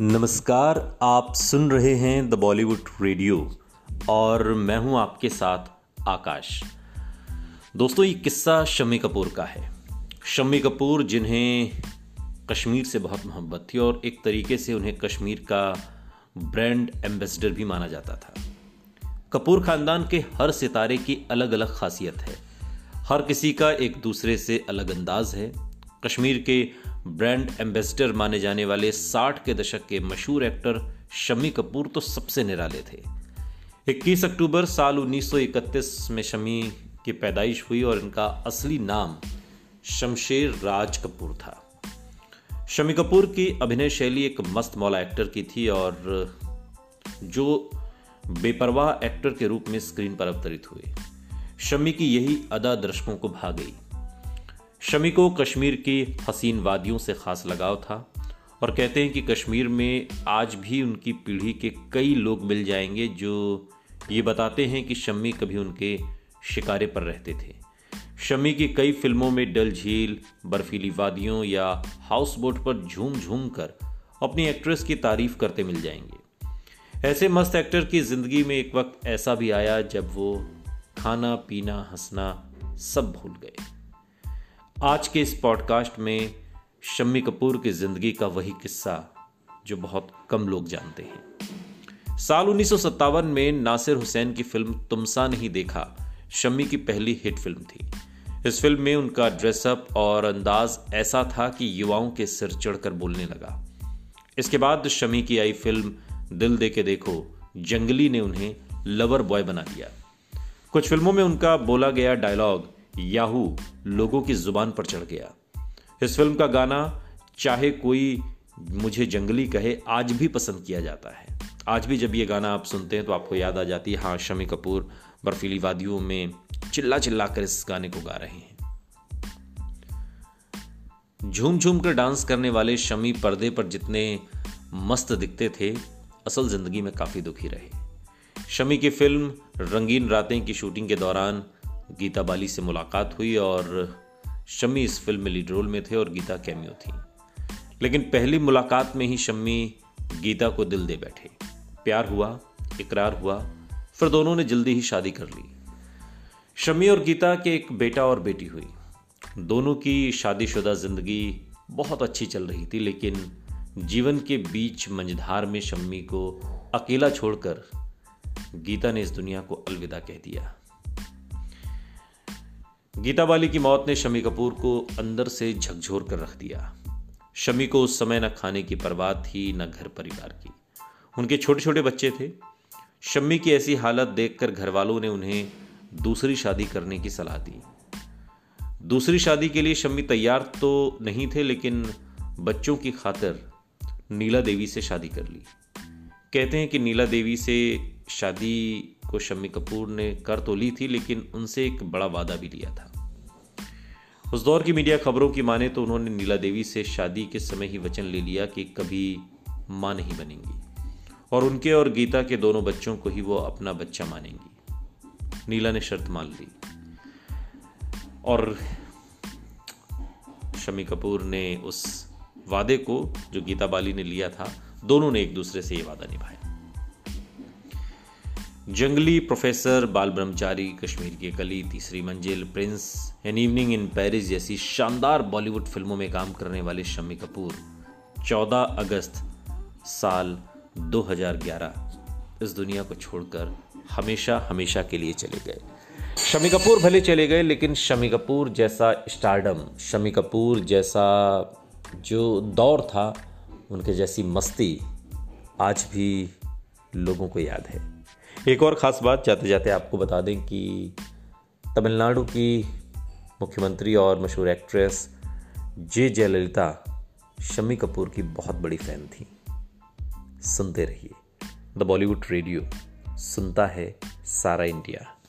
नमस्कार, आप सुन रहे हैं द बॉलीवुड रेडियो और मैं हूँ आपके साथ आकाश। दोस्तों, ये किस्सा शम्मी कपूर का है। शम्मी कपूर जिन्हें कश्मीर से बहुत मोहब्बत थी और एक तरीके से उन्हें कश्मीर का ब्रांड एम्बेसडर भी माना जाता था। कपूर खानदान के हर सितारे की अलग अलग खासियत है। हर किसी का एक दूसरे से अलग अंदाज है। कश्मीर के ब्रांड एम्बेसडर माने जाने वाले 60 के दशक के मशहूर एक्टर शमी कपूर तो सबसे निराले थे। 21 अक्टूबर साल 1931 में शमी की पैदाइश हुई और इनका असली नाम शमशेर राज कपूर था। शमी कपूर की अभिनय शैली एक मस्त मौला एक्टर की थी और जो बेपरवाह एक्टर के रूप में स्क्रीन पर अवतरित हुए। शमी की यही अदा दर्शकों को भा गई। शमी को कश्मीर की हसीन वादियों से खास लगाव था और कहते हैं कि कश्मीर में आज भी उनकी पीढ़ी के कई लोग मिल जाएँगे जो ये बताते हैं कि शम्मी कभी उनके शिकारे पर रहते थे। शमी की कई फ़िल्मों में डल झील बर्फीली वादियों या हाउस बोट पर झूम झूम कर अपनी एक्ट्रेस की तारीफ़ करते मिल जाएँगे। ऐसे मस्त एक्टर की ज़िंदगी में एक वक्त ऐसा भी आया जब वो खाना, पीना, हंसना सब भूल गए। आज के इस पॉडकास्ट में शम्मी कपूर की ज़िंदगी का वही किस्सा जो बहुत कम लोग जानते हैं। साल उन्नीस सौ सत्तावन में नासिर हुसैन की फ़िल्म तुमसा नहीं देखा शम्मी की पहली हिट फ़िल्म थी। इस फ़िल्म में उनका ड्रेसअप और अंदाज ऐसा था कि युवाओं के सिर चढ़कर बोलने लगा। इसके बाद शमी की आई फ़िल्म दिल दे के देखो, जंगली ने उन्हें लवर बॉय बना दिया। कुछ फ़िल्मों में उनका बोला गया डायलॉग याहू लोगों की ज़ुबान पर चढ़ गया। इस फ़िल्म का गाना, चाहे कोई मुझे जंगली कहे, आज भी पसंद किया जाता है। आज भी जब ये गाना आप सुनते हैं तो आपको याद आ जाती है हाँ शमी कपूर बर्फीली वादियों में चिल्ला चिल्ला कर इस गाने को गा रहे हैं। झूम झूम कर डांस करने वाले शमी पर्दे पर जितने मस्त दिखते थे, असल ज़िंदगी में काफ़ी दुखी रहे। शमी की फ़िल्म रंगीन रातें की शूटिंग के दौरान गीता बाली से मुलाकात हुई और शम्मी इस फ़िल्म में लीड रोल में थे और गीता कैमियो थी। लेकिन पहली मुलाकात में ही शम्मी गीता को दिल दे बैठे। प्यार हुआ, इकरार हुआ, फिर दोनों ने जल्दी ही शादी कर ली। शम्मी और गीता के एक बेटा और बेटी हुई। दोनों की शादीशुदा ज़िंदगी बहुत अच्छी चल रही थी, लेकिन जीवन के बीच मंझधार में शम्मी को अकेला छोड़कर गीता ने इस दुनिया को अलविदा कह दिया। गीता बाली की मौत ने शमी कपूर को अंदर से झकझोर कर रख दिया। शमी को उस समय न खाने की परवाह थी, न घर परिवार की। उनके छोटे छोटे बच्चे थे। शम्मी की ऐसी हालत देखकर घर वालों ने उन्हें दूसरी शादी करने की सलाह दी। दूसरी शादी के लिए शम्मी तैयार तो नहीं थे, लेकिन बच्चों की खातिर नीला देवी से शादी कर ली। कहते हैं कि नीला देवी से शादी को शम्मी कपूर ने कर तो ली थी, लेकिन उनसे एक बड़ा वादा भी लिया था। उस दौर की मीडिया खबरों की माने तो उन्होंने नीला देवी से शादी के समय ही वचन ले लिया कि कभी माँ नहीं बनेंगी। और उनके और गीता के दोनों बच्चों को ही वो अपना बच्चा मानेंगी। नीला ने शर्त मान ली। और शमी कपूर ने उस वादे को, जो गीता बाली ने लिया था, दोनों ने एक दूसरे से ये वादा निभाया। जंगली प्रोफेसर बाल ब्रह्मचारी Kashmir Ki Kali, Teesri Manzil, Prince, an evening in Paris जैसी शानदार बॉलीवुड फ़िल्मों में काम करने वाले शम्मी कपूर। 14 अगस्त, साल 2011 इस दुनिया को छोड़कर हमेशा हमेशा के लिए चले गए। शमी कपूर भले चले गए, लेकिन शमी कपूर जैसा स्टारडम शमी कपूर जैसा जो दौर था, उनके जैसी मस्ती आज भी लोगों को याद है। एक और ख़ास बात जाते जाते आपको बता दें कि तमिलनाडु की मुख्यमंत्री और मशहूर एक्ट्रेस जे जयललिता, शम्मी कपूर की बहुत बड़ी फ़ैन थी। सुनते रहिए। द बॉलीवुड रेडियो, सुनता है सारा इंडिया।